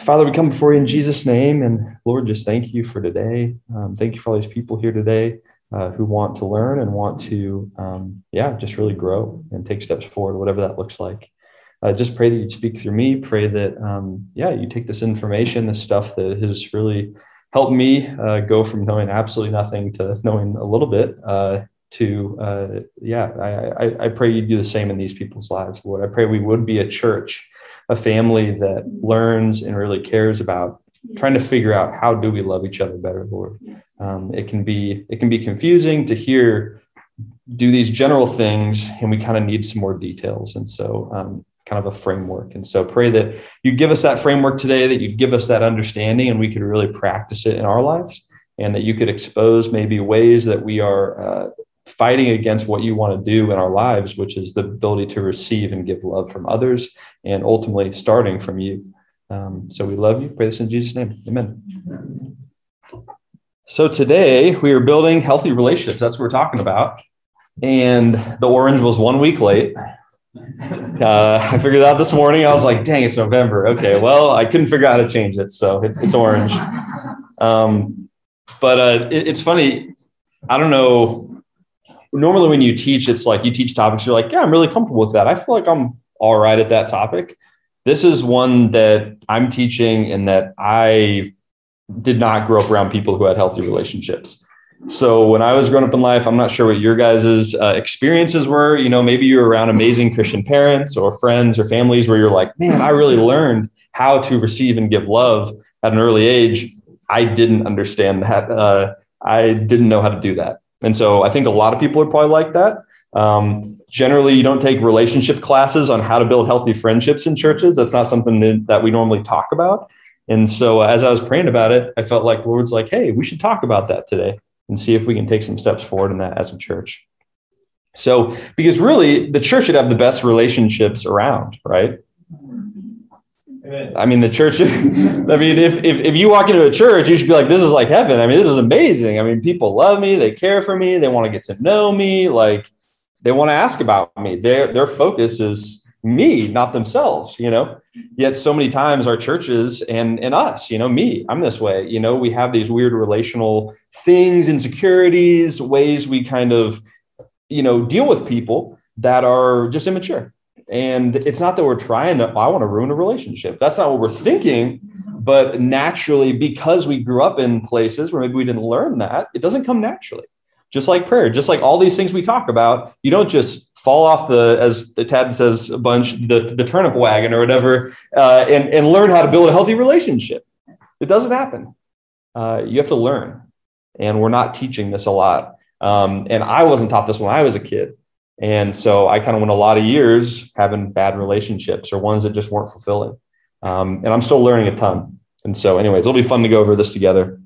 Father, we come before you in Jesus' name. And Lord, just thank you for today. Um, thank you for all these people here today uh, who want to learn and want to, um, yeah, just really grow and take steps forward, whatever that looks like. Uh, just pray that you'd speak through me. Pray that, um, yeah, you take this information, this stuff that has really helped me uh, go from knowing absolutely nothing to knowing a little bit. To, uh, yeah, I, I, I pray you do the same in these people's lives, Lord. I pray we would be a church a family that learns and really cares about trying to figure out how do we love each other better lord. Um, it can be it can be confusing to hear do these general things and we kind of need some more details. And so um, kind of a framework. And so pray that you give us that framework today that you give us that understanding and we could really practice it in our lives and that you could expose maybe ways that we are uh, fighting against what you want to do in our lives, which is the ability to receive and give love from others, and ultimately starting from you. Um, so we love you. Pray this in Jesus' name. Amen. So today we are building healthy relationships. That's what we're talking about. And the orange was one week late. Uh, I figured out this morning. I was like, dang, it's November. Okay, well, I couldn't figure out how to change it. So it's, it's orange. Um, but uh, it, it's funny. I don't know normally when you teach, it's like you teach topics, you're like, yeah, I'm really comfortable with that. I feel like I'm all right at that topic. This is one that I'm teaching and that I did not grow up around people who had healthy relationships. So when I was growing up in life, I'm not sure what your guys' uh, experiences were. You know, maybe you're around amazing Christian parents or friends or families where you're like, man, I really learned how to receive and give love at an early age. I didn't understand that. Uh, I didn't know how to do that. And so I think a lot of people are probably like that. Um, generally, you don't take relationship classes on how to build healthy friendships in churches. That's not something that we normally talk about. And so as I was praying about it, I felt like Lord's like, hey, we should talk about that today and see if we can take some steps forward in that as a church. So, because really the church should have the best relationships around, right? I mean, the church, I mean, if, if, if you walk into a church, you should be like, this is like heaven. I mean, this is amazing. I mean, people love me. They care for me. They want to get to know me. Like they want to ask about me. Their, their focus is me, not themselves, you know, yet so many times our churches and, and us, you know, me, I'm this way, you know, we have these weird relational things, insecurities, ways we kind of, you know, deal with people that are just immature and it's not that we're trying to, I want to ruin a relationship. That's not what we're thinking. But naturally, because we grew up in places where maybe we didn't learn that, it doesn't come naturally. Just like prayer, just like all these things we talk about, you don't just fall off the, as Tad says a bunch, the, the turnip wagon or whatever, uh, and, and learn how to build a healthy relationship. It doesn't happen. Uh, you have to learn. And we're not teaching this a lot. Um, and I wasn't taught this when I was a kid. And so I kind of went a lot of years having bad relationships or ones that just weren't fulfilling. Um, and I'm still learning a ton. And so, anyways, it'll be fun to go over this together.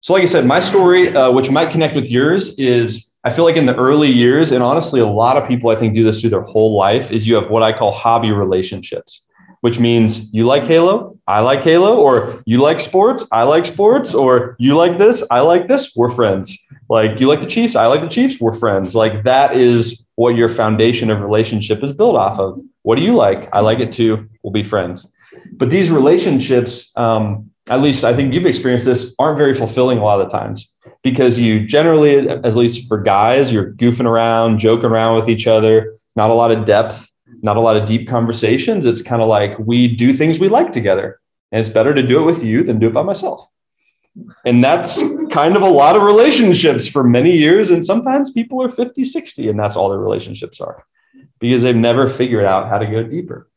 So, like I said, my story, uh, which might connect with yours, is I feel like in the early years, and honestly, a lot of people I think do this through their whole life, is you have what I call hobby relationships which means you like Halo, I like Halo, or you like sports, I like sports, or you like this, I like this, we're friends. Like you like the Chiefs, I like the Chiefs, we're friends. Like that is what your foundation of relationship is built off of. What do you like? I like it too. We'll be friends. But these relationships, um, at least I think you've experienced this, aren't very fulfilling a lot of the times because you generally, at least for guys, you're goofing around, joking around with each other, not a lot of depth not a lot of deep conversations. It's kind of like we do things we like together. And it's better to do it with you than do it by myself. And that's kind of a lot of relationships for many years. And sometimes people are 50, 60, and that's all their relationships are because they've never figured out how to go deeper.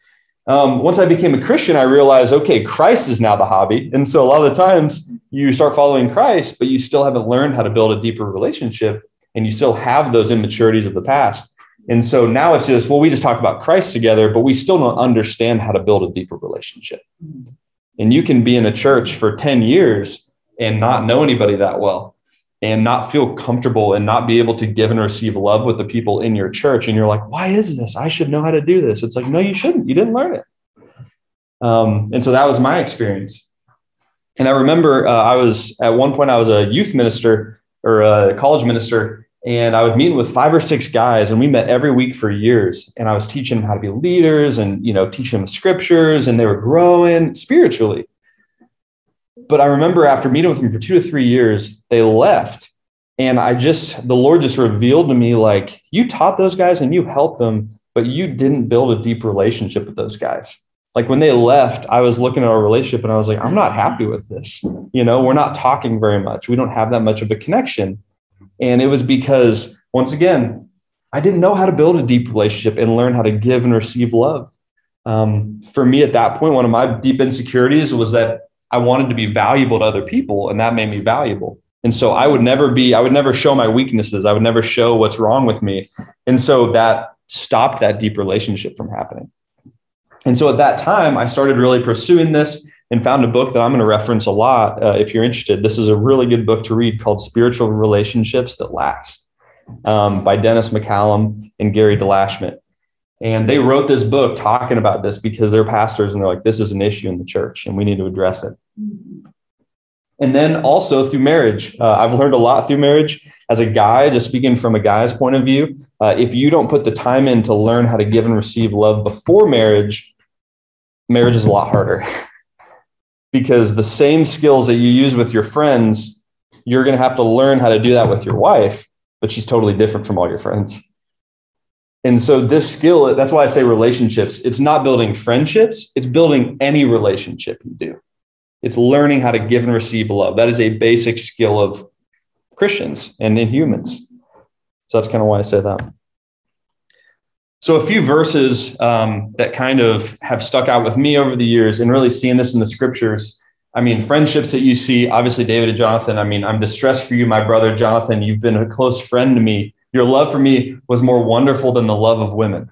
Um, once I became a Christian, I realized, okay, Christ is now the hobby. And so a lot of the times you start following Christ, but you still haven't learned how to build a deeper relationship and you still have those immaturities of the past. And so now it's just, well, we just talk about Christ together, but we still don't understand how to build a deeper relationship. And you can be in a church for 10 years and not know anybody that well and not feel comfortable and not be able to give and receive love with the people in your church. And you're like, why is this? I should know how to do this. It's like, no, you shouldn't. You didn't learn it. Um, and so that was my experience. And I remember uh, I was at one point, I was a youth minister or a college minister and I was meeting with five or six guys, and we met every week for years. And I was teaching them how to be leaders, and you know, teaching them scriptures, and they were growing spiritually. But I remember after meeting with them for two to three years, they left, and I just the Lord just revealed to me like, you taught those guys and you helped them, but you didn't build a deep relationship with those guys. Like when they left, I was looking at our relationship and I was like, I'm not happy with this. You know, we're not talking very much. We don't have that much of a connection and it was because, once again, I didn't know how to build a deep relationship and learn how to give and receive love. Um, for me at that point, one of my deep insecurities was that I wanted to be valuable to other people, and that made me valuable. And so I would never be, I would never show my weaknesses. I would never show what's wrong with me. And so that stopped that deep relationship from happening. And so at that time, I started really pursuing this and found a book that I'm going to reference a lot uh, if you're interested. This is a really good book to read called Spiritual Relationships That Last um, by Dennis McCallum and Gary DeLashmutt. And they wrote this book talking about this because they're pastors and they're like, this is an issue in the church and we need to address it. And then also through marriage, uh, I've learned a lot through marriage. As a guy, just speaking from a guy's point of view, uh, if you don't put the time in to learn how to give and receive love before marriage, marriage is a lot harder. because the same skills that you use with your friends, you're going to have to learn how to do that with your wife, but she's totally different from all your friends. And so, this skill, that's why I say relationships, it's not building friendships, it's building any relationship you do. It's learning how to give and receive love. That is a basic skill of Christians and in humans. So, that's kind of why I say that. So, a few verses um, that kind of have stuck out with me over the years and really seeing this in the scriptures. I mean, friendships that you see, obviously, David and Jonathan. I mean, I'm distressed for you, my brother Jonathan. You've been a close friend to me. Your love for me was more wonderful than the love of women.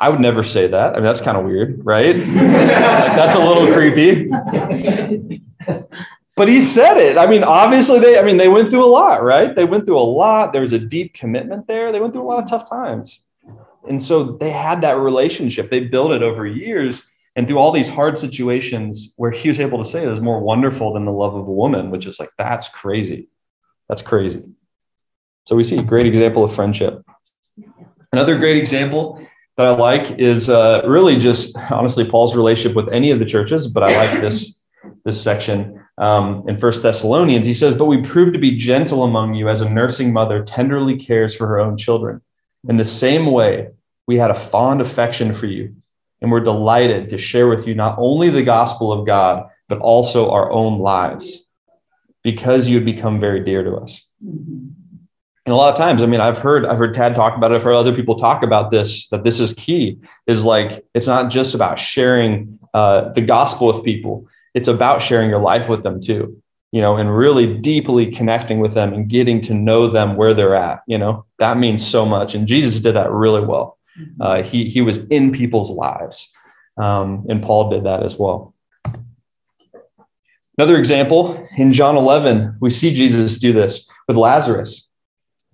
I would never say that. I mean, that's kind of weird, right? like, that's a little creepy but he said it. I mean, obviously they, I mean, they went through a lot, right? They went through a lot. There was a deep commitment there. They went through a lot of tough times. And so they had that relationship. They built it over years. And through all these hard situations where he was able to say it was more wonderful than the love of a woman, which is like, that's crazy. That's crazy. So we see a great example of friendship. Another great example that I like is uh, really just honestly Paul's relationship with any of the churches, but I like this this section um, in First Thessalonians, he says, "But we prove to be gentle among you, as a nursing mother tenderly cares for her own children. In the same way, we had a fond affection for you, and we're delighted to share with you not only the gospel of God, but also our own lives, because you had become very dear to us." And a lot of times, I mean, I've heard I've heard Tad talk about it. I've heard other people talk about this. That this is key. Is like it's not just about sharing uh, the gospel with people it's about sharing your life with them too you know and really deeply connecting with them and getting to know them where they're at you know. That means so much and jesus did that really well. Mm-hmm. uh, he, he was in people's lives um, and paul did that as well. Another example in john 11 we see jesus do this with lazarus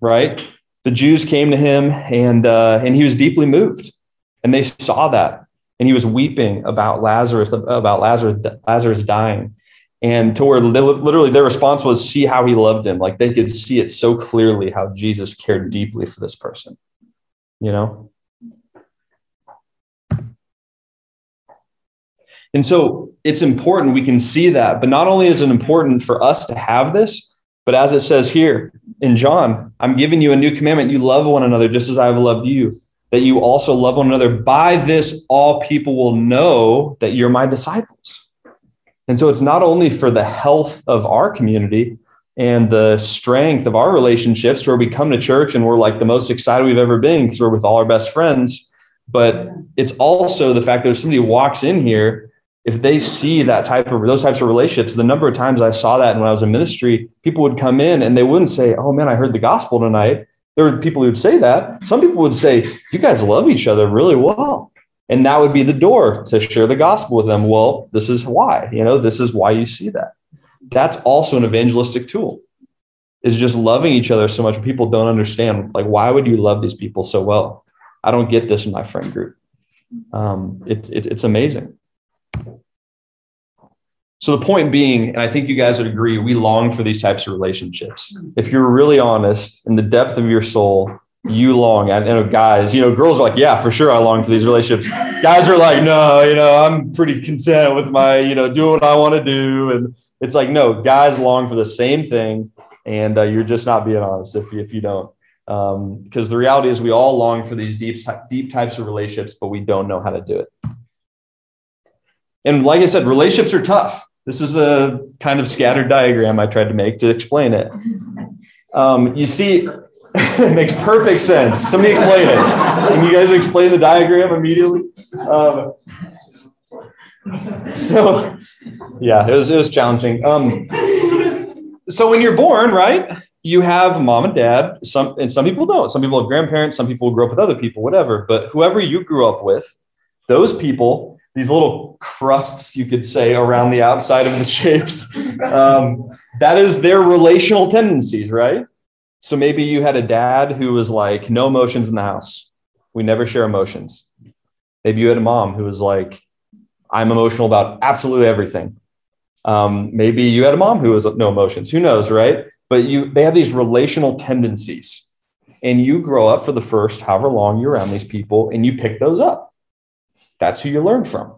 right? The jews came to him and uh, and he was deeply moved and they saw that and he was weeping about Lazarus, about Lazarus, Lazarus dying. And to where literally their response was, see how he loved him. Like they could see it so clearly how Jesus cared deeply for this person, you know? And so it's important we can see that. But not only is it important for us to have this, but as it says here in John, I'm giving you a new commandment. You love one another just as I have loved you that you also love one another. By this, all people will know that you're my disciples. And so it's not only for the health of our community and the strength of our relationships where we come to church and we're like the most excited we've ever been because we're with all our best friends, but it's also the fact that if somebody walks in here, if they see that type of those types of relationships, the number of times I saw that when I was in ministry, people would come in and they wouldn't say, Oh man, I heard the gospel tonight there were people who would say that. Some people would say, You guys love each other really well. And that would be the door to share the gospel with them. Well, this is why, you know, this is why you see that. That's also an evangelistic tool, is just loving each other so much. People don't understand, like, why would you love these people so well? I don't get this in my friend group. Um, it, it, it's amazing. So the point being, and I think you guys would agree, we long for these types of relationships. If you're really honest in the depth of your soul, you long. I know guys, you know, girls are like, yeah, for sure, I long for these relationships. Guys are like, no, you know, I'm pretty content with my, you know, doing what I want to do. And it's like, no, guys long for the same thing, and uh, you're just not being honest if you, if you don't. Because um, the reality is, we all long for these deep, deep types of relationships, but we don't know how to do it. And like I said, relationships are tough. This is a kind of scattered diagram I tried to make to explain it. Um, you see, it makes perfect sense. Somebody explain it. Can you guys explain the diagram immediately? Um, so, yeah, it was it was challenging. Um, so when you're born, right, you have mom and dad. Some and some people don't. Some people have grandparents. Some people grow up with other people. Whatever. But whoever you grew up with, those people, these little crusts, you could say, around the outside of the shapes, um, that is their relational tendencies, right? So maybe you had a dad who was like, no emotions in the house. We never share emotions. Maybe you had a mom who was like, I'm emotional about absolutely everything. Um, maybe you had a mom who was no emotions. Who knows, right? But you, they have these relational tendencies, and you grow up for the first however long you're around these people, and you pick those up. That's who you learn from,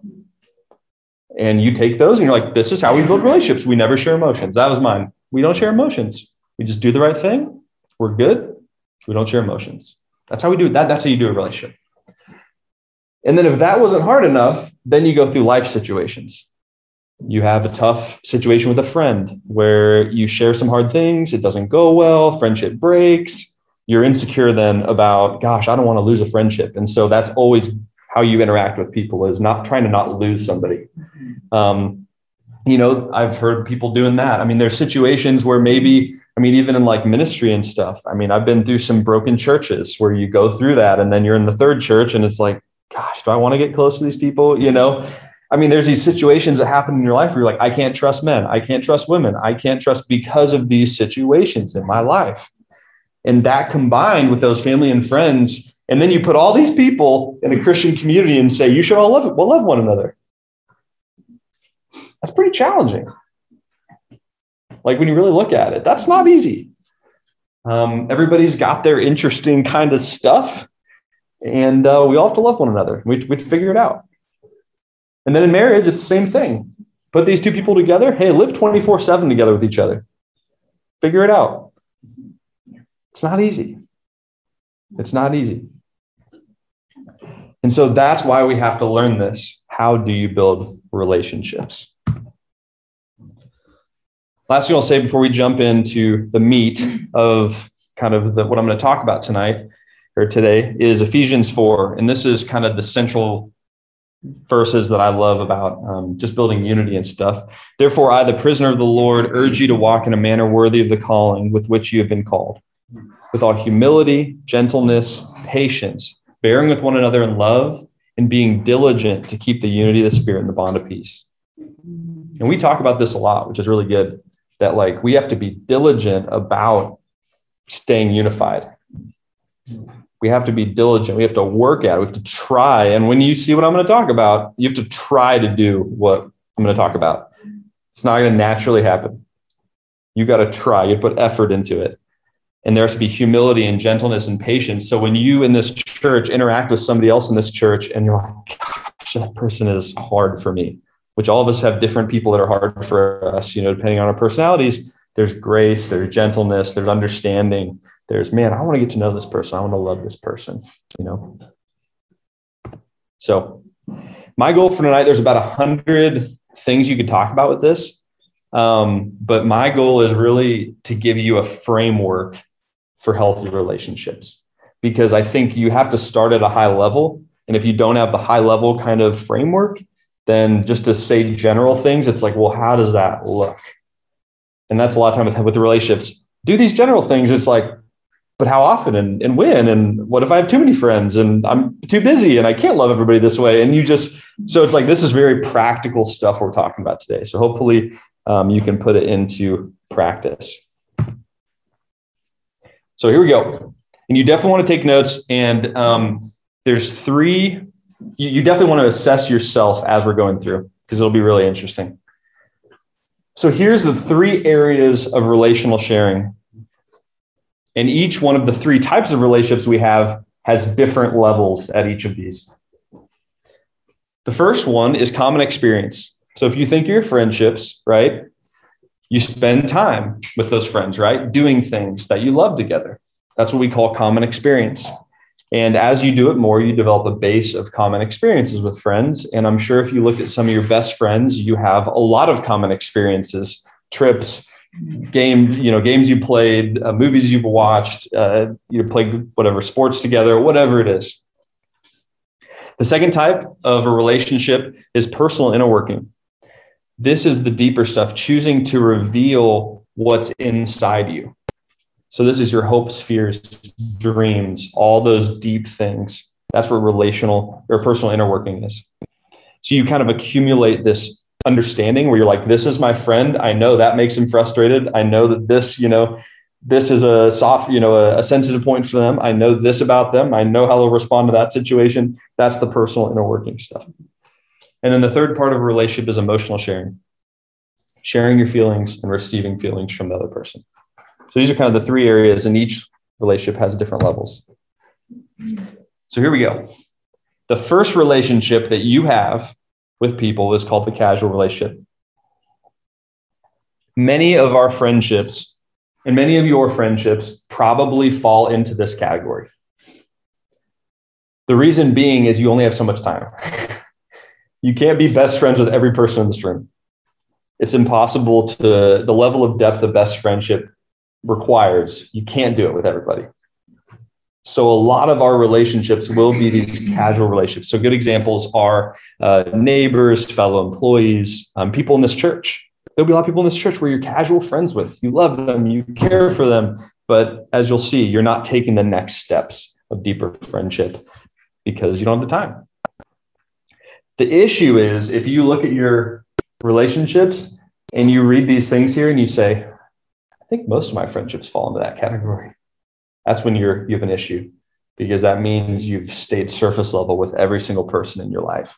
and you take those, and you're like, "This is how we build relationships. We never share emotions." That was mine. We don't share emotions. We just do the right thing we're good. We don't share emotions. That's how we do that. That's how you do a relationship. And then if that wasn't hard enough, then you go through life situations. You have a tough situation with a friend where you share some hard things, it doesn't go well, friendship breaks. You're insecure then about, gosh, I don't want to lose a friendship. And so that's always how you interact with people is not trying to not lose somebody. Um, you know, I've heard people doing that. I mean, there's situations where maybe I mean, even in like ministry and stuff. I mean, I've been through some broken churches where you go through that and then you're in the third church and it's like, gosh, do I want to get close to these people? You know, I mean, there's these situations that happen in your life where you're like, I can't trust men. I can't trust women. I can't trust because of these situations in my life. And that combined with those family and friends, and then you put all these people in a Christian community and say, you should all love. We'll love one another. That's pretty challenging. Like when you really look at it, that's not easy. Um, everybody's got their interesting kind of stuff, and uh, we all have to love one another. We we figure it out. And then in marriage, it's the same thing. Put these two people together. Hey, live twenty four seven together with each other. Figure it out. It's not easy. It's not easy. And so that's why we have to learn this. How do you build relationships? Last thing I'll say before we jump into the meat of kind of the, what I'm going to talk about tonight or today is Ephesians 4. And this is kind of the central verses that I love about um, just building unity and stuff. Therefore, I, the prisoner of the Lord, urge you to walk in a manner worthy of the calling with which you have been called, with all humility, gentleness, patience, bearing with one another in love, and being diligent to keep the unity of the Spirit and the bond of peace. And we talk about this a lot, which is really good that like we have to be diligent about staying unified. We have to be diligent. We have to work at it. We have to try. And when you see what I'm going to talk about, you have to try to do what I'm going to talk about. It's not going to naturally happen. You got to try. You put effort into it. And there has to be humility and gentleness and patience. So when you in this church interact with somebody else in this church and you're like, gosh, that person is hard for me which all of us have different people that are hard for us, you know, depending on our personalities. There's grace, there's gentleness, there's understanding. There's, man, I want to get to know this person. I want to love this person, you know. So, my goal for tonight, there's about a hundred things you could talk about with this. Um, but my goal is really to give you a framework for healthy relationships because I think you have to start at a high level. And if you don't have the high level kind of framework, then just to say general things, it's like, well, how does that look? And that's a lot of time with, with the relationships. Do these general things. It's like, but how often and, and when? And what if I have too many friends and I'm too busy and I can't love everybody this way? And you just, so it's like, this is very practical stuff we're talking about today. So hopefully um, you can put it into practice. So here we go. And you definitely want to take notes. And um, there's three you, you definitely want to assess yourself as we're going through because it'll be really interesting. So here's the three areas of relational sharing. And each one of the three types of relationships we have has different levels at each of these. The first one is common experience. So if you think of your friendships, right, you spend time with those friends, right, doing things that you love together. That's what we call common experience. And as you do it more, you develop a base of common experiences with friends. And I'm sure if you looked at some of your best friends, you have a lot of common experiences, trips, game, you know, games you played, uh, movies you've watched, uh, you played whatever sports together, whatever it is. The second type of a relationship is personal inner working. This is the deeper stuff, choosing to reveal what's inside you. So this is your hopes, fears, dreams, all those deep things. That's where relational or personal inner working is. So you kind of accumulate this understanding where you're like, this is my friend. I know that makes him frustrated. I know that this, you know, this is a soft, you know, a, a sensitive point for them. I know this about them. I know how they'll respond to that situation. That's the personal inner working stuff. And then the third part of a relationship is emotional sharing, sharing your feelings and receiving feelings from the other person. So these are kind of the three areas, and each relationship has different levels. So here we go. The first relationship that you have with people is called the casual relationship. Many of our friendships and many of your friendships probably fall into this category. The reason being is you only have so much time. you can't be best friends with every person in this room. It's impossible to the level of depth of best friendship requires. You can't do it with everybody. So a lot of our relationships will be these casual relationships. So good examples are uh, neighbors, fellow employees, um, people in this church. There'll be a lot of people in this church where you're casual friends with. You love them, you care for them, but as you'll see, you're not taking the next steps of deeper friendship because you don't have the time. The issue is if you look at your relationships and you read these things here and you say, I think most of my friendships fall into that category. That's when you're you have an issue because that means you've stayed surface level with every single person in your life.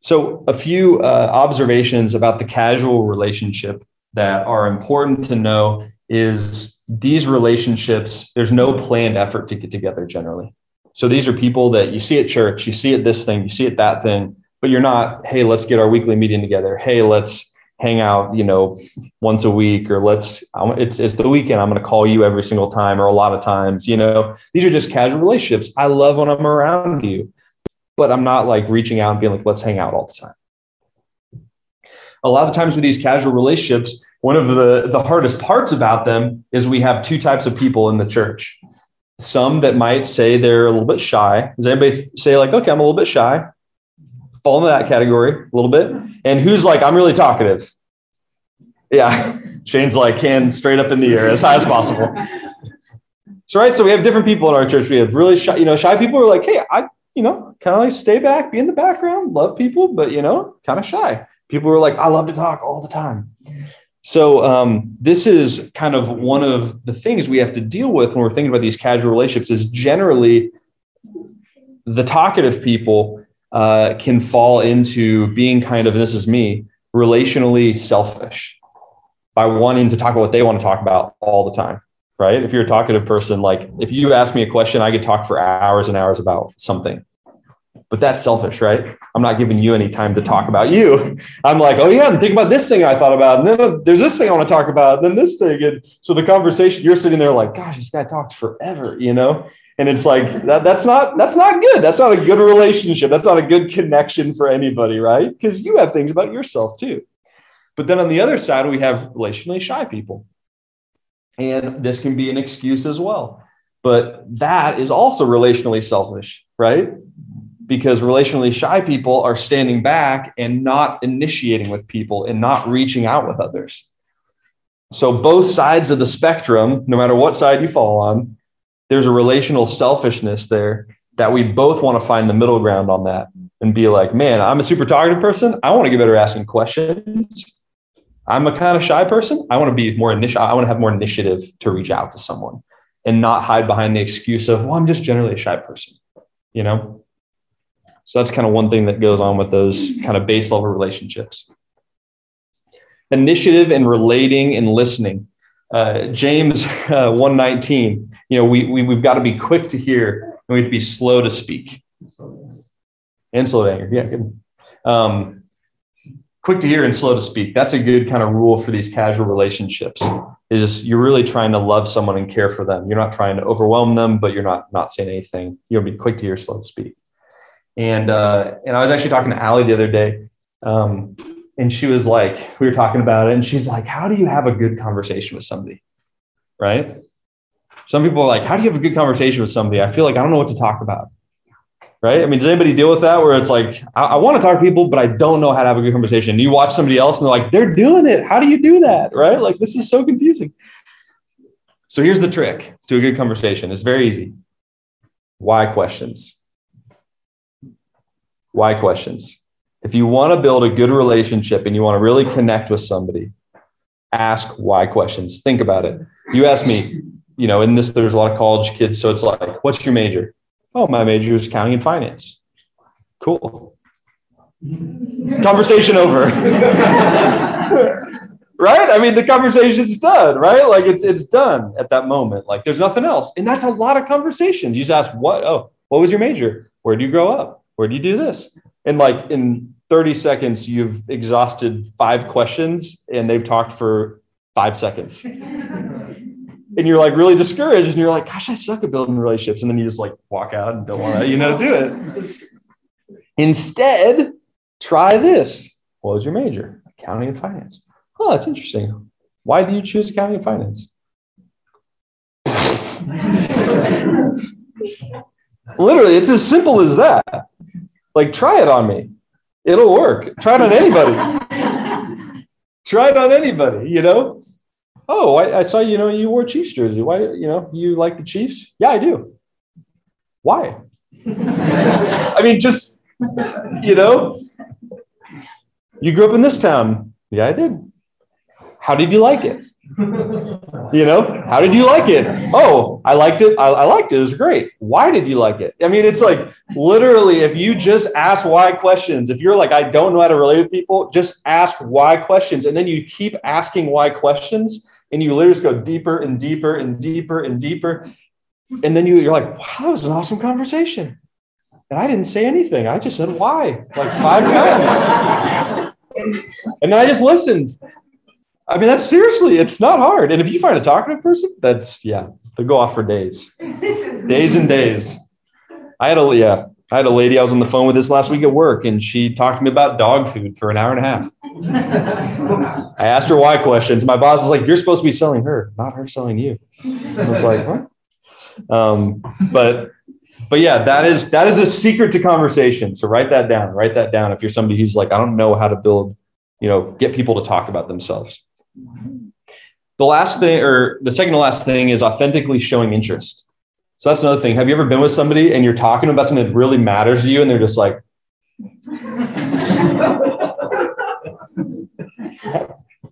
So, a few uh, observations about the casual relationship that are important to know is these relationships, there's no planned effort to get together generally. So, these are people that you see at church, you see at this thing, you see at that thing, but you're not, hey, let's get our weekly meeting together. Hey, let's hang out, you know, once a week, or let's, it's, it's the weekend. I'm going to call you every single time or a lot of times, you know, these are just casual relationships. I love when I'm around you, but I'm not like reaching out and being like, let's hang out all the time. A lot of times with these casual relationships, one of the, the hardest parts about them is we have two types of people in the church. Some that might say they're a little bit shy. Does anybody say like, okay, I'm a little bit shy? fall into that category a little bit. And who's like, I'm really talkative. Yeah. Shane's like hand straight up in the air as high as possible. So, right. So we have different people in our church. We have really shy, you know, shy people are like, hey, I, you know, kind of like stay back, be in the background, love people, but you know, kind of shy. People are like, I love to talk all the time. So um, this is kind of one of the things we have to deal with when we're thinking about these casual relationships is generally the talkative people uh, can fall into being kind of, this is me, relationally selfish by wanting to talk about what they want to talk about all the time. Right. If you're a talkative person, like if you ask me a question, I could talk for hours and hours about something. But that's selfish, right? I'm not giving you any time to talk about you. I'm like, oh yeah, and think about this thing I thought about. And then there's this thing I want to talk about, and then this thing. And so the conversation, you're sitting there like, gosh, this guy talks forever, you know? and it's like that, that's not that's not good that's not a good relationship that's not a good connection for anybody right because you have things about yourself too but then on the other side we have relationally shy people and this can be an excuse as well but that is also relationally selfish right because relationally shy people are standing back and not initiating with people and not reaching out with others so both sides of the spectrum no matter what side you fall on there's a relational selfishness there that we both want to find the middle ground on that and be like, man, I'm a super talkative person. I want to get better asking questions. I'm a kind of shy person. I want to be more initial. I want to have more initiative to reach out to someone and not hide behind the excuse of, well, I'm just generally a shy person, you know? So that's kind of one thing that goes on with those kind of base level relationships. Initiative and relating and listening. Uh, James uh, 119, you know, we, we, we've got to be quick to hear and we have to be slow to speak. And slow to anger. Yeah, good. Um, quick to hear and slow to speak. That's a good kind of rule for these casual relationships. Is you're really trying to love someone and care for them. You're not trying to overwhelm them, but you're not not saying anything. You'll be quick to hear, slow to speak. And uh, and I was actually talking to Allie the other day, um, and she was like, we were talking about it, and she's like, "How do you have a good conversation with somebody?" Right? Some people are like, "How do you have a good conversation with somebody?" I feel like I don't know what to talk about. Right? I mean, does anybody deal with that where it's like, I, I want to talk to people, but I don't know how to have a good conversation? You watch somebody else, and they're like, "They're doing it. How do you do that?" Right? Like this is so confusing. So here's the trick to a good conversation. It's very easy. Why questions? Why questions. If you want to build a good relationship and you want to really connect with somebody, ask why questions. Think about it. You ask me, you know, in this, there's a lot of college kids. So it's like, what's your major? Oh, my major is accounting and finance. Cool. Conversation over. right? I mean, the conversation's done, right? Like it's it's done at that moment. Like there's nothing else. And that's a lot of conversations. You just ask, what? Oh, what was your major? Where do you grow up? Where do you do this? And like in 30 seconds, you've exhausted five questions and they've talked for five seconds. and you're like really discouraged and you're like, gosh, I suck at building relationships. And then you just like walk out and don't want to, you know, do it. Instead, try this. What was your major? Accounting and finance. Oh, that's interesting. Why do you choose accounting and finance? Literally, it's as simple as that. Like, try it on me. It'll work. Try it on anybody. try it on anybody, you know? Oh, I, I, saw, you know, you wore Chiefs jersey. Why, you know, you like the Chiefs? Yeah, I do. Why? I mean, just, you know, you grew up in this town. Yeah, I did. How did you like it? You know, how did you like it? Oh, I liked it. I, I, liked it. It was great. Why did you like it? I mean, it's like literally, if you just ask why questions, if you're like, I don't know how to relate with people, just ask why questions. And then you keep asking why questions and you literally just go deeper and deeper and deeper and deeper. And then you, you're like, wow, that was an awesome conversation. And I didn't say anything. I just said why like five times. and then I just listened. I mean, that's seriously, it's not hard. And if you find a talkative person, that's yeah, they go off for days, days and days. I had a yeah, I had a lady I was on the phone with this last week at work, and she talked to me about dog food for an hour and a half. I asked her why questions. My boss was like, "You're supposed to be selling her, not her selling you." I was like, "What?" Um, but but yeah, that is that is the secret to conversation. So write that down. Write that down. If you're somebody who's like, I don't know how to build, you know, get people to talk about themselves. The last thing, or the second to last thing, is authentically showing interest. So that's another thing. Have you ever been with somebody and you're talking about something that really matters to you, and they're just like,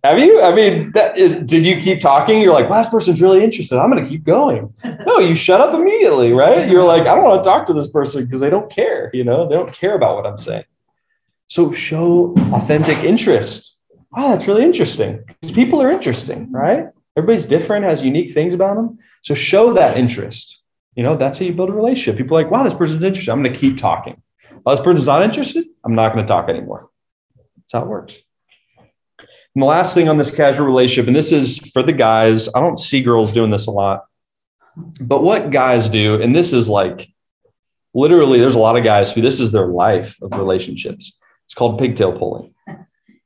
Have you? I mean, that is, did you keep talking? You're like, well, this person's really interested. I'm going to keep going. No, you shut up immediately, right? You're like, I don't want to talk to this person because they don't care. You know, they don't care about what I'm saying. So show authentic interest oh, that's really interesting. Because people are interesting, right? Everybody's different, has unique things about them. So show that interest. You know, that's how you build a relationship. People are like, wow, this person's interested. I'm going to keep talking. Oh, this person's not interested. I'm not going to talk anymore. That's how it works. And the last thing on this casual relationship, and this is for the guys, I don't see girls doing this a lot, but what guys do, and this is like literally, there's a lot of guys who this is their life of relationships. It's called pigtail pulling.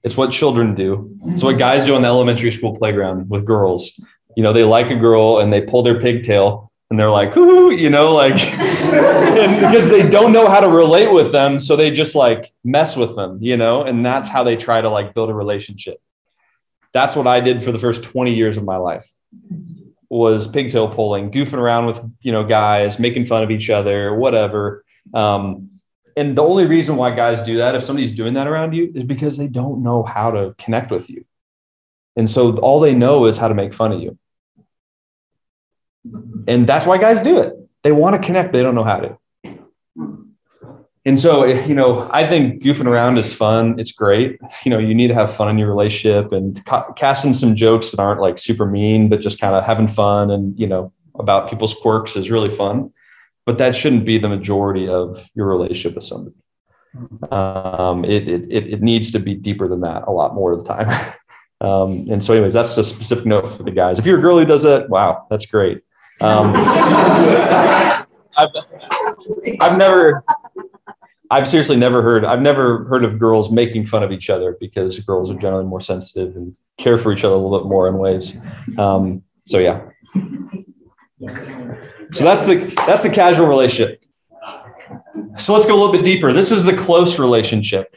It's what children do. It's what guys do on the elementary school playground with girls. You know, they like a girl and they pull their pigtail and they're like, Ooh, you know, like, because they don't know how to relate with them. So they just like mess with them, you know, and that's how they try to like build a relationship. That's what I did for the first 20 years of my life was pigtail pulling, goofing around with, you know, guys, making fun of each other, whatever. Um, and the only reason why guys do that, if somebody's doing that around you, is because they don't know how to connect with you. And so all they know is how to make fun of you. And that's why guys do it. They want to connect, they don't know how to. and so you know i think goofing around is fun it's great you know you need to have fun in your relationship and ca- casting some jokes that aren't like super mean but just kind of having fun and you know about people's quirks is really fun but that shouldn't be the majority of your relationship with somebody um, it, it, it needs to be deeper than that a lot more of the time um, and so anyways that's a specific note for the guys if you're a girl who does that wow that's great um, I've, I've never I've seriously never heard I've never heard of girls making fun of each other because girls are generally more sensitive and care for each other a little bit more in ways. Um, so yeah. So that's the that's the casual relationship. So let's go a little bit deeper. This is the close relationship.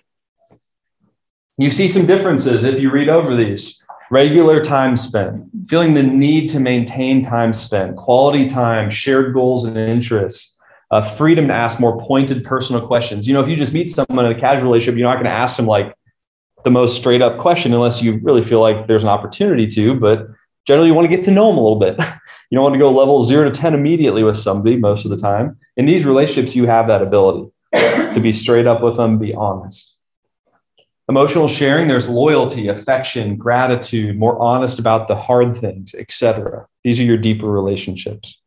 You see some differences if you read over these. Regular time spent, feeling the need to maintain time spent, quality time, shared goals and interests, uh, freedom to ask more pointed personal questions. You know, if you just meet someone in a casual relationship, you're not going to ask them like the most straight up question unless you really feel like there's an opportunity to. But generally, you want to get to know them a little bit. you don't want to go level zero to 10 immediately with somebody most of the time. In these relationships, you have that ability to be straight up with them, be honest. Emotional sharing, there's loyalty, affection, gratitude, more honest about the hard things, etc. These are your deeper relationships.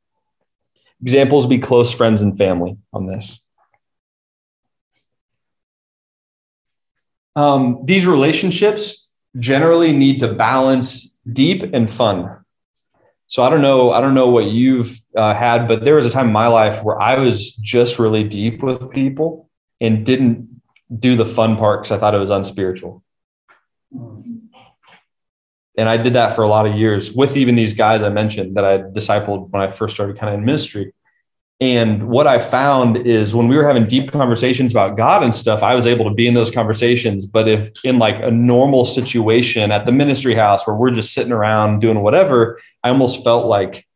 Examples be close friends and family on this. Um, these relationships generally need to balance deep and fun. So I don't know, I don't know what you've uh, had, but there was a time in my life where I was just really deep with people and didn't do the fun part because I thought it was unspiritual and I did that for a lot of years with even these guys I mentioned that I discipled when I first started kind of in ministry. And what I found is when we were having deep conversations about God and stuff, I was able to be in those conversations. But if in like a normal situation at the ministry house where we're just sitting around doing whatever, I almost felt like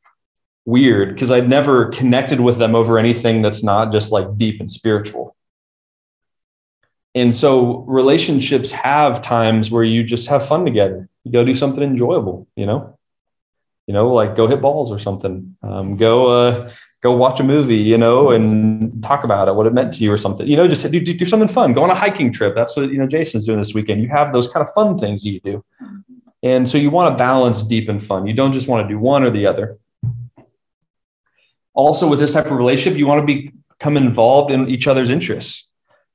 weird because I'd never connected with them over anything that's not just like deep and spiritual. And so relationships have times where you just have fun together you go do something enjoyable, you know, you know, like go hit balls or something. Um, go, uh, go watch a movie, you know, and talk about it, what it meant to you or something, you know, just do, do, do something fun, go on a hiking trip. That's what, you know, Jason's doing this weekend. You have those kind of fun things you do. And so you want to balance deep and fun. You don't just want to do one or the other. Also, with this type of relationship, you want to become involved in each other's interests.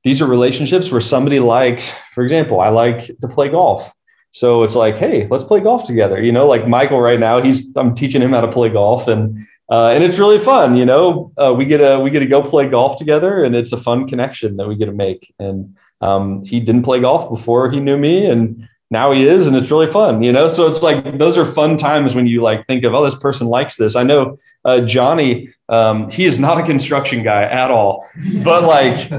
These are relationships where somebody likes, for example, I like to play golf. So it's like, hey, let's play golf together. You know, like Michael right now, he's I'm teaching him how to play golf, and uh, and it's really fun. You know, uh, we get a we get to go play golf together, and it's a fun connection that we get to make. And um, he didn't play golf before he knew me, and now he is, and it's really fun. You know, so it's like those are fun times when you like think of, oh, this person likes this. I know uh, Johnny, um, he is not a construction guy at all, but like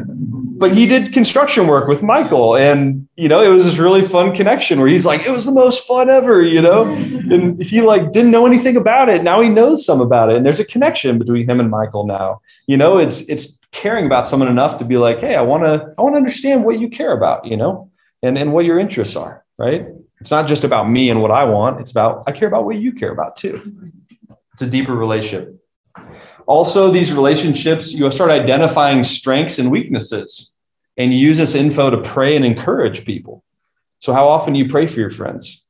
but he did construction work with Michael. And, you know, it was this really fun connection where he's like, it was the most fun ever, you know? And he like didn't know anything about it. Now he knows some about it. And there's a connection between him and Michael now. You know, it's it's caring about someone enough to be like, hey, I want to, I want to understand what you care about, you know, and, and what your interests are, right? It's not just about me and what I want. It's about I care about what you care about too. It's a deeper relationship. Also, these relationships, you start identifying strengths and weaknesses and use this info to pray and encourage people. So, how often do you pray for your friends?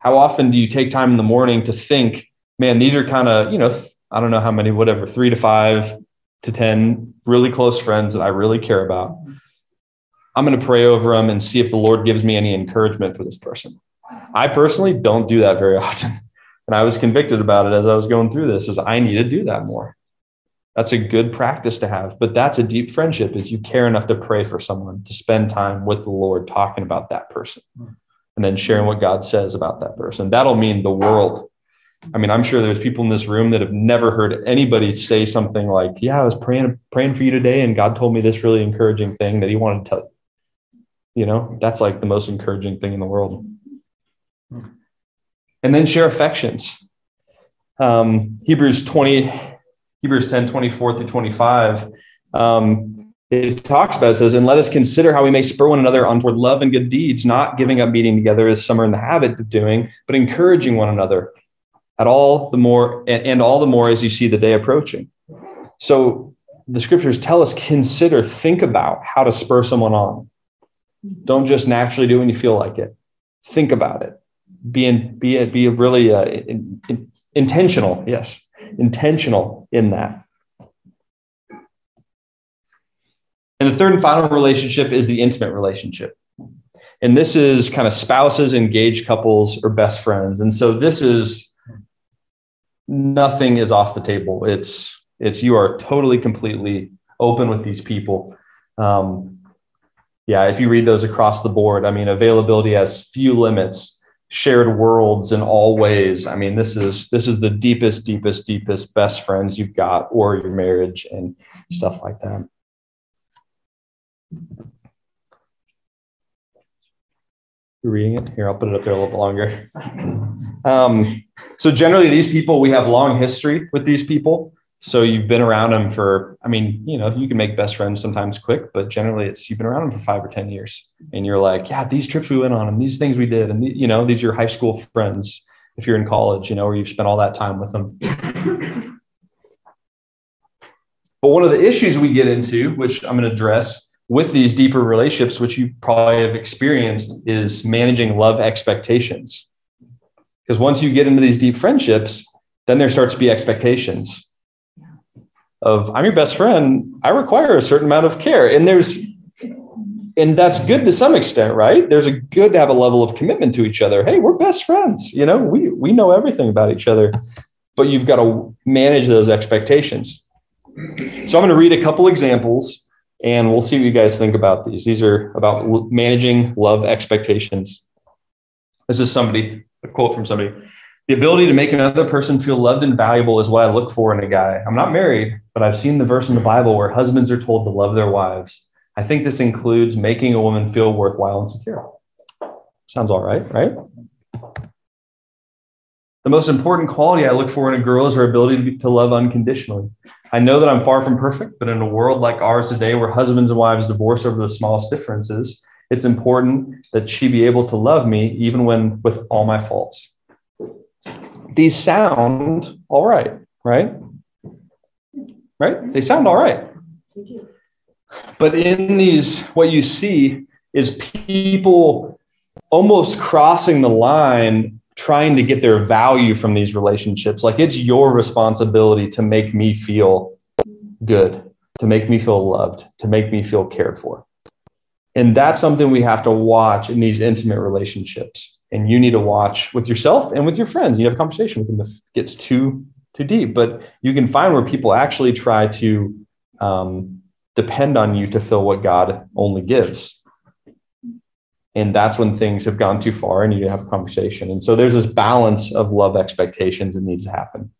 How often do you take time in the morning to think, man, these are kind of, you know, I don't know how many, whatever, three to five to 10 really close friends that I really care about. I'm going to pray over them and see if the Lord gives me any encouragement for this person. I personally don't do that very often. And I was convicted about it as I was going through this is I need to do that more. That's a good practice to have, but that's a deep friendship is you care enough to pray for someone, to spend time with the Lord talking about that person and then sharing what God says about that person. That'll mean the world. I mean, I'm sure there's people in this room that have never heard anybody say something like, "Yeah, I was praying praying for you today and God told me this really encouraging thing that he wanted to you." You know, that's like the most encouraging thing in the world hmm. And then share affections. Um, Hebrews 20, Hebrews 10, 24 through 25. Um, it talks about it says, and let us consider how we may spur one another on toward love and good deeds, not giving up meeting together as some are in the habit of doing, but encouraging one another at all the more and, all the more as you see the day approaching. So the scriptures tell us consider, think about how to spur someone on. Don't just naturally do when you feel like it. Think about it. Be in, be be really uh, in, in, intentional. Yes, intentional in that. And the third and final relationship is the intimate relationship. And this is kind of spouses, engaged couples, or best friends. And so this is nothing is off the table. It's it's you are totally completely open with these people. Um, yeah, if you read those across the board, I mean, availability has few limits, shared worlds in all ways. I mean, this is this is the deepest, deepest, deepest best friends you've got, or your marriage and stuff like that. You're reading it here. I'll put it up there a little bit longer. Um, so generally, these people we have long history with these people. So you've been around them for. I mean, you know, you can make best friends sometimes quick, but generally, it's you've been around them for five or ten years, and you're like, yeah, these trips we went on, and these things we did, and you know, these are your high school friends. If you're in college, you know, or you've spent all that time with them. But one of the issues we get into, which I'm going to address, with these deeper relationships, which you probably have experienced, is managing love expectations. Because once you get into these deep friendships, then there starts to be expectations of I'm your best friend. I require a certain amount of care. And there's and that's good to some extent, right? There's a good to have a level of commitment to each other. Hey, we're best friends. You know, we we know everything about each other, but you've got to manage those expectations. So I'm going to read a couple examples and we'll see what you guys think about these. These are about managing love expectations. This is somebody, a quote from somebody. The ability to make another person feel loved and valuable is what I look for in a guy. I'm not married, but I've seen the verse in the Bible where husbands are told to love their wives. I think this includes making a woman feel worthwhile and secure. Sounds all right, right? The most important quality I look for in a girl is her ability to, be, to love unconditionally. I know that I'm far from perfect, but in a world like ours today, where husbands and wives divorce over the smallest differences, it's important that she be able to love me even when with all my faults. These sound all right, right? Right? They sound all right. But in these, what you see is people almost crossing the line trying to get their value from these relationships. Like it's your responsibility to make me feel good, to make me feel loved, to make me feel cared for. And that's something we have to watch in these intimate relationships. And you need to watch with yourself and with your friends. You have a conversation with them if it gets too too deep. But you can find where people actually try to um, depend on you to fill what God only gives and that's when things have gone too far and you have a conversation and so there's this balance of love expectations that needs to happen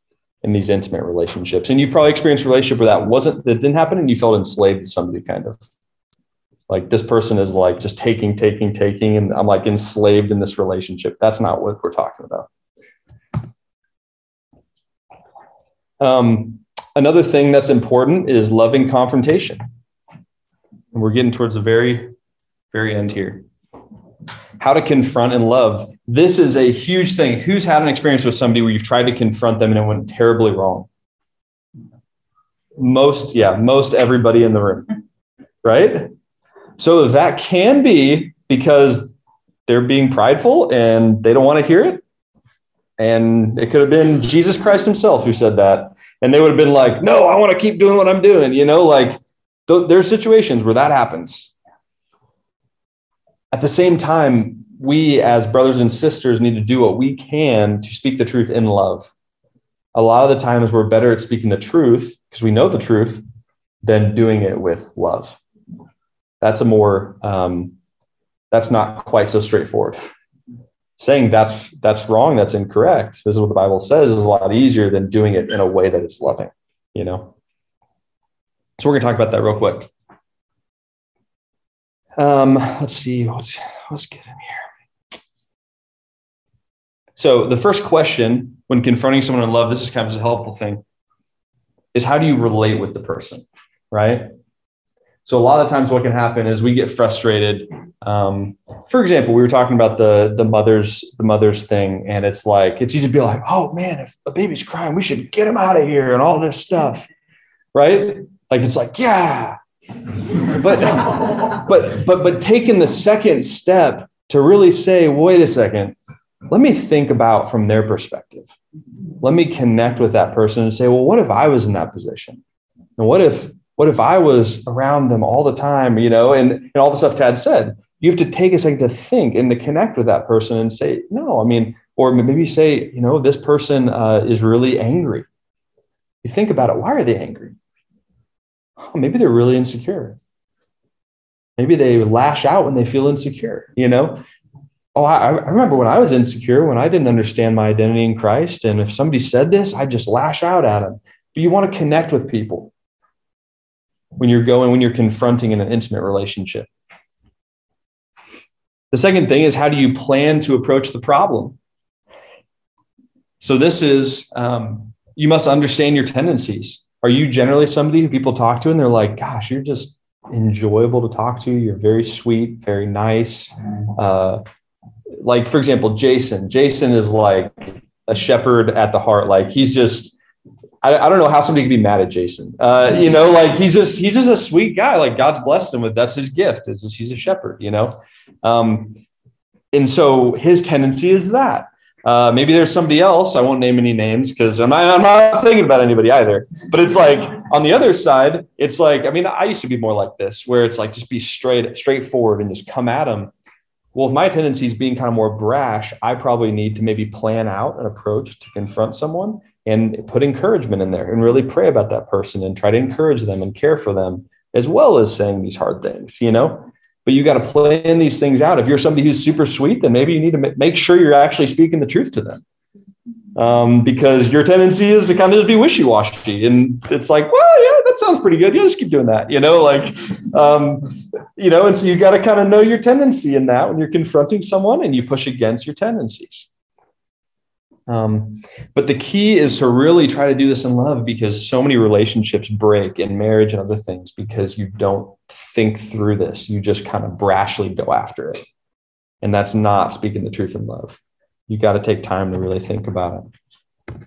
in these intimate relationships and you've probably experienced a relationship where that wasn't that didn't happen and you felt enslaved to somebody kind of like this person is like just taking taking taking and i'm like enslaved in this relationship that's not what we're talking about um, another thing that's important is loving confrontation and we're getting towards the very very end here how to confront and love. This is a huge thing. Who's had an experience with somebody where you've tried to confront them and it went terribly wrong? Most, yeah, most everybody in the room, right? So that can be because they're being prideful and they don't want to hear it. And it could have been Jesus Christ himself who said that. And they would have been like, no, I want to keep doing what I'm doing. You know, like th- there's situations where that happens at the same time, we as brothers and sisters need to do what we can to speak the truth in love. A lot of the times we're better at speaking the truth because we know the truth than doing it with love. That's a more, um, that's not quite so straightforward. Saying that's that's wrong, that's incorrect. This is what the Bible says is a lot easier than doing it in a way that is loving, you know. So we're gonna talk about that real quick. Um, let's see. Let's, get in here. So the first question when confronting someone in love, this is kind of a helpful thing, is how do you relate with the person, right? So a lot of times, what can happen is we get frustrated. Um, for example, we were talking about the the mothers the mothers thing, and it's like it's easy to be like, "Oh man, if a baby's crying, we should get him out of here," and all this stuff, right? Like it's like, yeah. But but but but taking the second step to really say, wait a second, let me think about from their perspective. Let me connect with that person and say, well, what if I was in that position? And what if what if I was around them all the time, you know, and, and all the stuff Tad said, you have to take a second to think and to connect with that person and say, no, I mean, or maybe say, you know, this person uh, is really angry. You think about it. Why are they angry? Oh, maybe they're really insecure. Maybe they lash out when they feel insecure, you know? Oh, I, I remember when I was insecure, when I didn't understand my identity in Christ. And if somebody said this, I'd just lash out at them. But you want to connect with people when you're going, when you're confronting in an intimate relationship. The second thing is how do you plan to approach the problem? So, this is um, you must understand your tendencies. Are you generally somebody who people talk to and they're like, gosh, you're just enjoyable to talk to? You're very sweet, very nice. Uh, like, for example, Jason. Jason is like a shepherd at the heart. Like, he's just, I, I don't know how somebody could be mad at Jason. Uh, you know, like he's just he's just a sweet guy. Like God's blessed him with that's his gift. Is he's a shepherd. You know, um, and so his tendency is that. Uh, maybe there's somebody else. I won't name any names because I'm not, I'm not thinking about anybody either. But it's like on the other side, it's like I mean, I used to be more like this, where it's like just be straight, straightforward, and just come at them. Well, if my tendency is being kind of more brash, I probably need to maybe plan out an approach to confront someone and put encouragement in there and really pray about that person and try to encourage them and care for them as well as saying these hard things, you know? But you got to plan these things out. If you're somebody who's super sweet, then maybe you need to make sure you're actually speaking the truth to them. Um, because your tendency is to kind of just be wishy-washy and it's like, well, yeah, that sounds pretty good. Yeah, just keep doing that, you know, like, um, you know, and so you got to kind of know your tendency in that when you're confronting someone and you push against your tendencies. Um, but the key is to really try to do this in love because so many relationships break in marriage and other things because you don't think through this. You just kind of brashly go after it. And that's not speaking the truth in love. You got to take time to really think about it.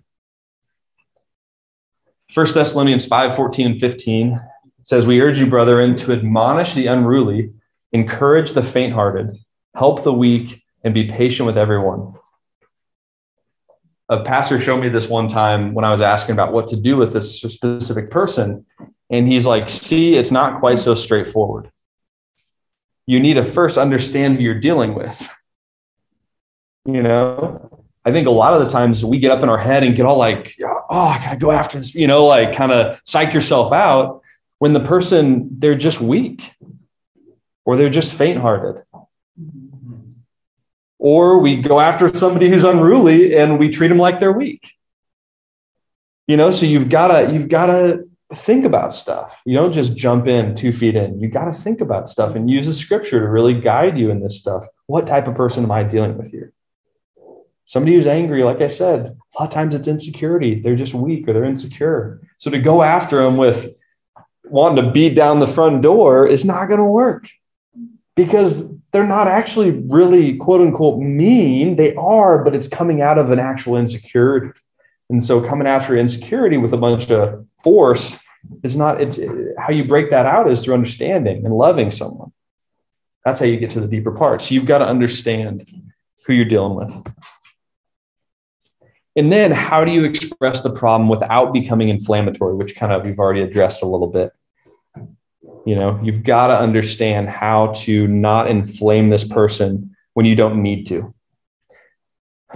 First Thessalonians 5 14 and 15 says, We urge you, brethren, to admonish the unruly, encourage the faint hearted, help the weak, and be patient with everyone a pastor showed me this one time when I was asking about what to do with this specific person. And he's like, see, it's not quite so straightforward. You need to first understand who you're dealing with. You know, I think a lot of the times we get up in our head and get all like, oh, I got to go after this, you know, like kind of psych yourself out when the person, they're just weak or they're just faint hearted or we go after somebody who's unruly and we treat them like they're weak. You know so you've got to you've got to think about stuff. You don't just jump in two feet in. You got to think about stuff and use the scripture to really guide you in this stuff. What type of person am i dealing with here? Somebody who's angry like i said a lot of times it's insecurity. They're just weak or they're insecure. So to go after them with wanting to beat down the front door is not going to work because they're not actually really quote unquote mean. They are, but it's coming out of an actual insecurity. And so coming after insecurity with a bunch of force is not, it's how you break that out is through understanding and loving someone. That's how you get to the deeper parts. You've got to understand who you're dealing with. And then how do you express the problem without becoming inflammatory, which kind of you've already addressed a little bit. You know, you've got to understand how to not inflame this person when you don't need to.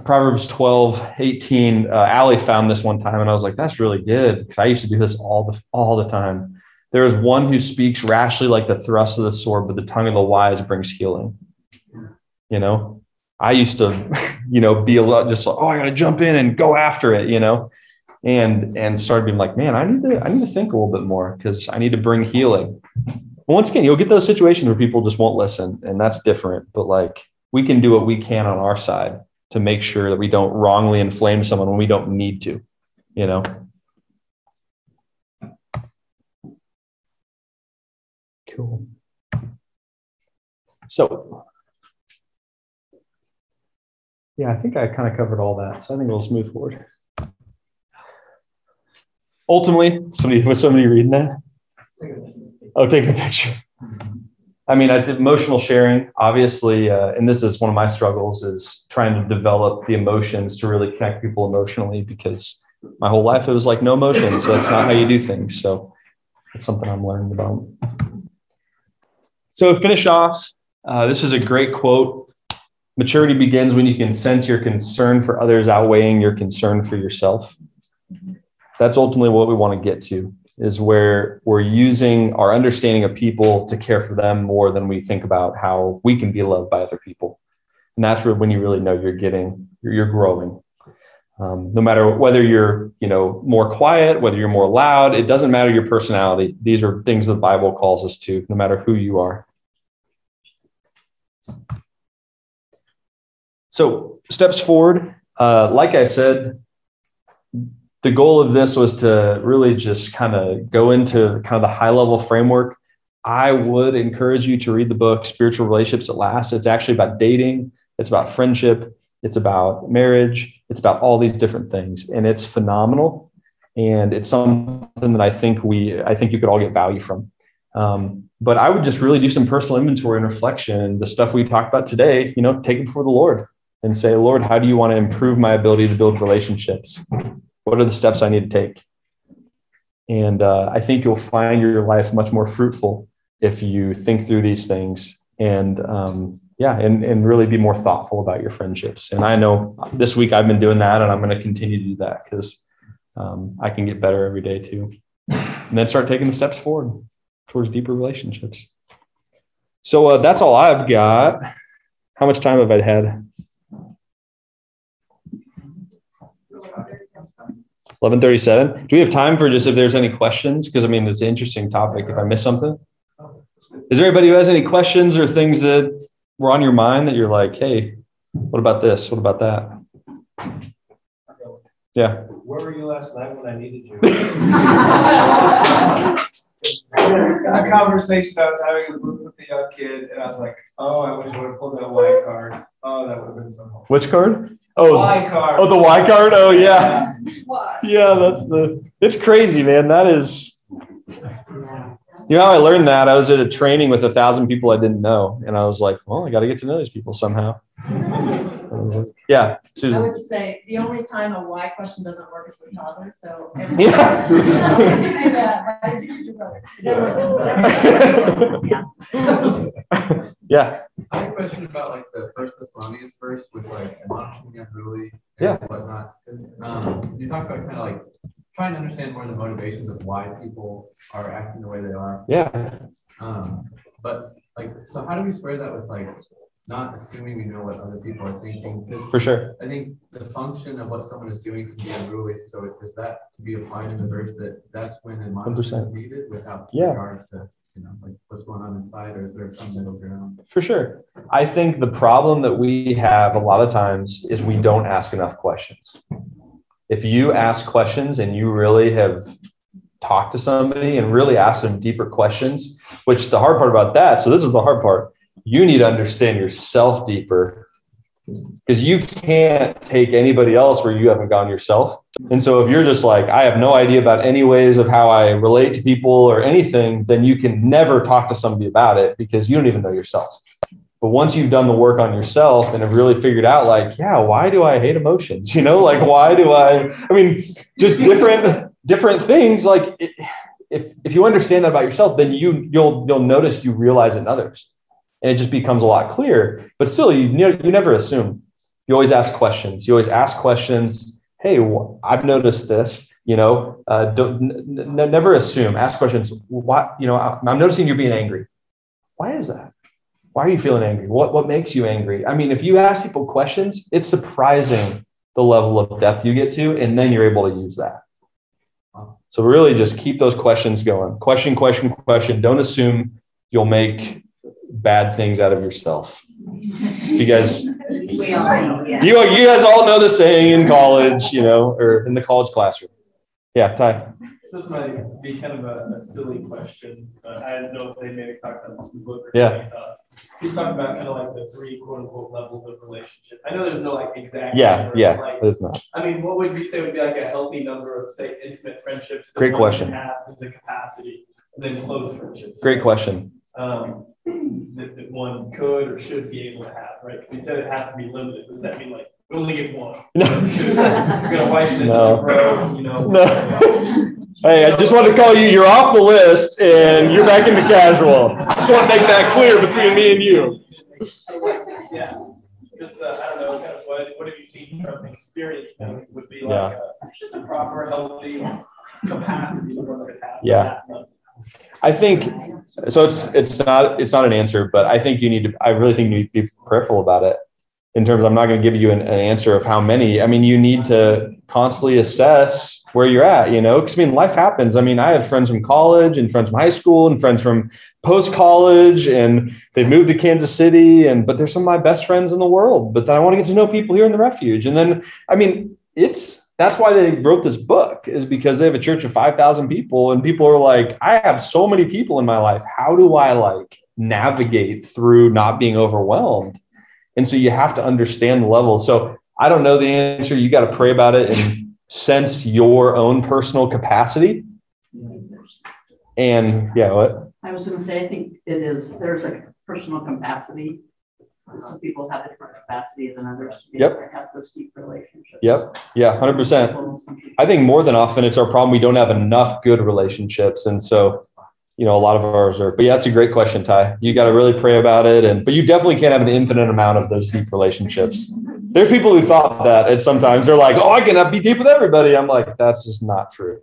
Proverbs 12, 18, uh, found this one time and I was like, that's really good. I used to do this all the, all the time. There is one who speaks rashly like the thrust of the sword, but the tongue of the wise brings healing. You know, I used to, you know, be a lot just like, oh, I got to jump in and go after it, you know, and and started being like, man, I need to I need to think a little bit more because I need to bring healing. once again, you'll get those situations where people just won't listen, and that's different. But like we can do what we can on our side to make sure that we don't wrongly inflame someone when we don't need to, you know. Cool. So yeah, I think I kind of covered all that. So I think we'll just move forward ultimately, somebody was somebody reading that? Oh, taking a picture. I mean, I did emotional sharing, obviously, uh, and this is one of my struggles is trying to develop the emotions to really connect people emotionally because my whole life it was like no emotions. That's not how you do things. So it's something I'm learning about. So to finish off, uh, this is a great quote. Maturity begins when you can sense your concern for others outweighing your concern for yourself. That's ultimately what we want to get to is where we're using our understanding of people to care for them more than we think about how we can be loved by other people. And that's when you really know you're getting, you're growing. Um, no matter whether you're, you know, more quiet, whether you're more loud, it doesn't matter your personality. These are things the Bible calls us to, no matter who you are. So steps forward, uh, like I said, the goal of this was to really just kind of go into kind of the high level framework. I would encourage you to read the book Spiritual Relationships That Last. It's actually about dating, it's about friendship, it's about marriage, it's about all these different things. And it's phenomenal. And it's something that I think we, I think you could all get value from. Um, but I would just really do some personal inventory and reflection. The stuff we talked about today, you know, take it before the Lord and say, Lord, how do you want to improve my ability to build relationships? What are the steps I need to take? And uh, I think you'll find your life much more fruitful if you think through these things and um, yeah, and, and really be more thoughtful about your friendships. And I know this week I've been doing that and I'm going to continue to do that because um, I can get better every day too. And then start taking the steps forward towards deeper relationships. So uh, that's all I've got. How much time have I had? 1137. Do we have time for just if there's any questions? Because I mean, it's an interesting topic. If I miss something, is there anybody who has any questions or things that were on your mind that you're like, hey, what about this? What about that? Yeah. Where were you last night when I needed you? a conversation I was having with the young kid, and I was like, "Oh, I wish I would have pulled that white card. Oh, that would have been so helpful." Which card? Oh, Y card. Oh, the Y card. Oh, yeah. Yeah, that's the. It's crazy, man. That is. You know how I learned that? I was at a training with a thousand people I didn't know, and I was like, "Well, I got to get to know these people somehow." Like, yeah, Susan. I would just say the only time a why question doesn't work is with toddlers. So yeah. yeah. I have a question about like the First Thessalonians verse with like admonishing unruly and yeah. whatnot. Um, you talk about kind of like trying to understand more the motivations of why people are acting the way they are. Yeah. Um, but like, so how do we square that with like not assuming we know what other people are thinking. For sure. I think the function of what someone is doing can be unruly. So is that to be applied in the verse that that's when admonishment is needed without yeah. regard to you know like what's going on inside, or is there some middle ground? For sure. I think the problem that we have a lot of times is we don't ask enough questions. If you ask questions and you really have talked to somebody and really asked them deeper questions, which the hard part about that, so this is the hard part you need to understand yourself deeper because you can't take anybody else where you haven't gone yourself. And so if you're just like, I have no idea about any ways of how I relate to people or anything, then you can never talk to somebody about it because you don't even know yourself. But once you've done the work on yourself and have really figured out, like, yeah, why do I hate emotions? You know, like, why do I, I mean, just different, different things. Like, if, if you understand that about yourself, then you, you'll, you'll notice you realize in others and it just becomes a lot clearer. But still, you you never assume. You always ask questions. You always ask questions. Hey, I've noticed this. You know, uh, don't n- n- never assume. Ask questions. Why? You know, I'm noticing you're being angry. Why is that? Why are you feeling angry? What what makes you angry? I mean, if you ask people questions, it's surprising the level of depth you get to, and then you're able to use that. So really, just keep those questions going. Question, question, question. Don't assume you'll make bad things out of yourself. You guys, you, you guys all know the saying in college, you know, or in the college classroom. Yeah, Ty. This might be kind of a, a silly question, but I didn't know if they maybe talked about this in the book. Or yeah. Uh, you talked about kind of like the three quote unquote levels of relationship. I know there's no like exact. Yeah, yeah, like, there's not. I mean, what would you say would be like a healthy number of say intimate friendships? Great question. Have as a capacity than close friendships? Great question. Um, that, that one could or should be able to have, right? Because he said it has to be limited. Does that mean like we only get one? No. You're gonna wipe this, No. grow, you know? No. Hey, I just wanted to call you, you're off the list and you're back into casual. I just want to make that clear between me and you. Yeah, just, uh, I don't know, kind of what, what have you seen from experience then would be like, uh, just a proper healthy capacity for one could have. Yeah. I think so. It's it's not it's not an answer, but I think you need to. I really think you need to be prayerful about it. In terms, I'm not going to give you an, an answer of how many. I mean, you need to constantly assess where you're at. You know, because I mean, life happens. I mean, I have friends from college and friends from high school and friends from post college, and they've moved to Kansas City. And but they're some of my best friends in the world. But then I want to get to know people here in the refuge. And then, I mean, it's that's why they wrote this book is because they have a church of 5000 people and people are like i have so many people in my life. How do i like navigate through not being overwhelmed? And so you have to understand the level. So i don't know the answer. You got to pray about it and sense your own personal capacity. And yeah what? I was gonna say, I think it is, there's a personal capacity. Some people have a different capacity than others. to be Yep. able to Have those deep relationships. yep yeah 100% I think more than often it's our problem. We don't have enough good relationships. And so, you know, a lot of ours are, but yeah, that's a great question, Ty. You got to really pray about it. And, but you definitely can't have an infinite amount of those deep relationships. There's people who thought that and sometimes they're like, oh, I can be deep with everybody. I'm like, that's just not true.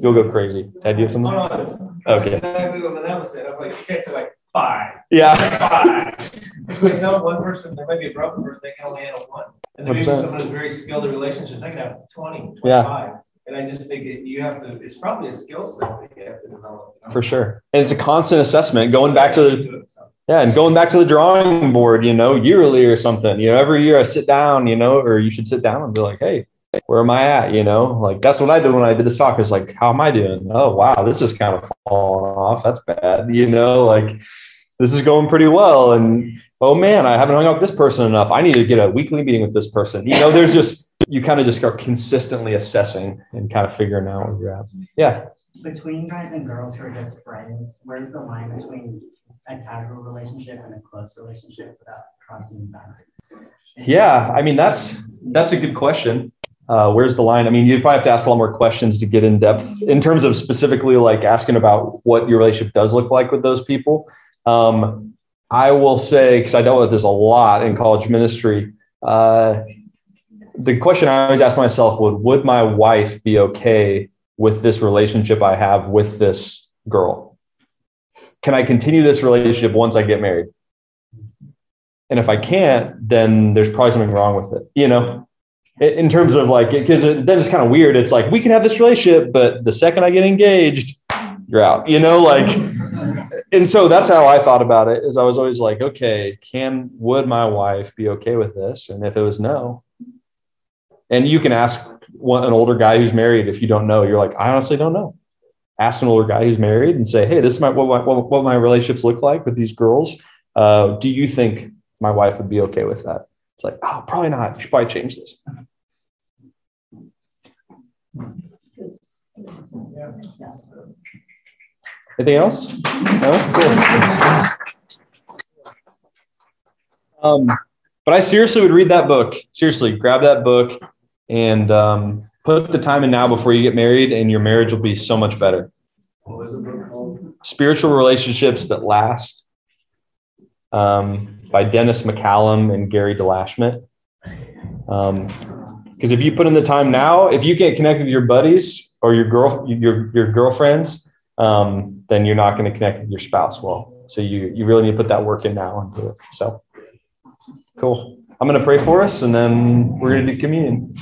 You'll go crazy. Ted, you have Oh, something? Okay. Exactly what Manel said. I was like, you get to like five. Yeah. Five. It's like, no, one person, there might be a broken person, they can only handle one. And then maybe 100%. someone who's very skilled in relationships, they can have 20, Yeah. 25. And I just think it- you have to, it's probably a skill set that you have to develop. For sure. And it's a constant assessment going back to the, Yeah, and going back to the drawing board, you know, yearly or something. You know, every year I sit down, you know, or you should sit down and be like, hey, where am I at? You know, like that's what I did when I did this talk. Is like, how am I doing? Oh, wow, this is kind of falling off. That's bad. You know, like this is going pretty well. And oh man, I haven't hung out with this person enough. I need to get a weekly meeting with this person. You know, there's just you kind of just start consistently assessing and kind of figuring out where you're at. Yeah. Between guys and girls who are just friends, where's the line between a casual relationship and a close relationship without crossing the boundaries? Yeah, I mean that's that's a good question. Uh, where's the line? I mean, you probably have to ask a lot more questions to get in depth in terms of specifically like asking about what your relationship does look like with those people. Um, I will say because I dealt with this a lot in college ministry. Uh, the question I always ask myself would: Would my wife be okay with this relationship I have with this girl? Can I continue this relationship once I get married? And if I can't, then there's probably something wrong with it, you know, in terms of like, because then it's kind of weird. It's like, we can have this relationship, but the second I get engaged, you're out, you know, like, and so that's how I thought about it is I was always like, okay, can, would my wife be okay with this? And if it was no, and you can ask one, an older guy who's married, if you don't know, you're like, I honestly don't know. Ask an older guy who's married and say, hey, this is my, what, my- what, what my relationships look like with these girls. Uh, do you think my wife would be okay with that. It's like, oh, probably not. You should probably change this. Anything else? No? Cool. Um, but I seriously would read that book. Seriously, grab that book and um, put the time in now before you get married, and your marriage will be so much better. What was the book called? Spiritual Relationships That Last um, by Dennis McCallum and Gary DeLashmutt. Because if you put in the time now, if you get connected with your buddies or your girl, your your girlfriends, um, then you're not going to connect with your spouse well. So you you really need to put that work in now and do it. So cool. I'm going to pray for us, and then we're going to do communion.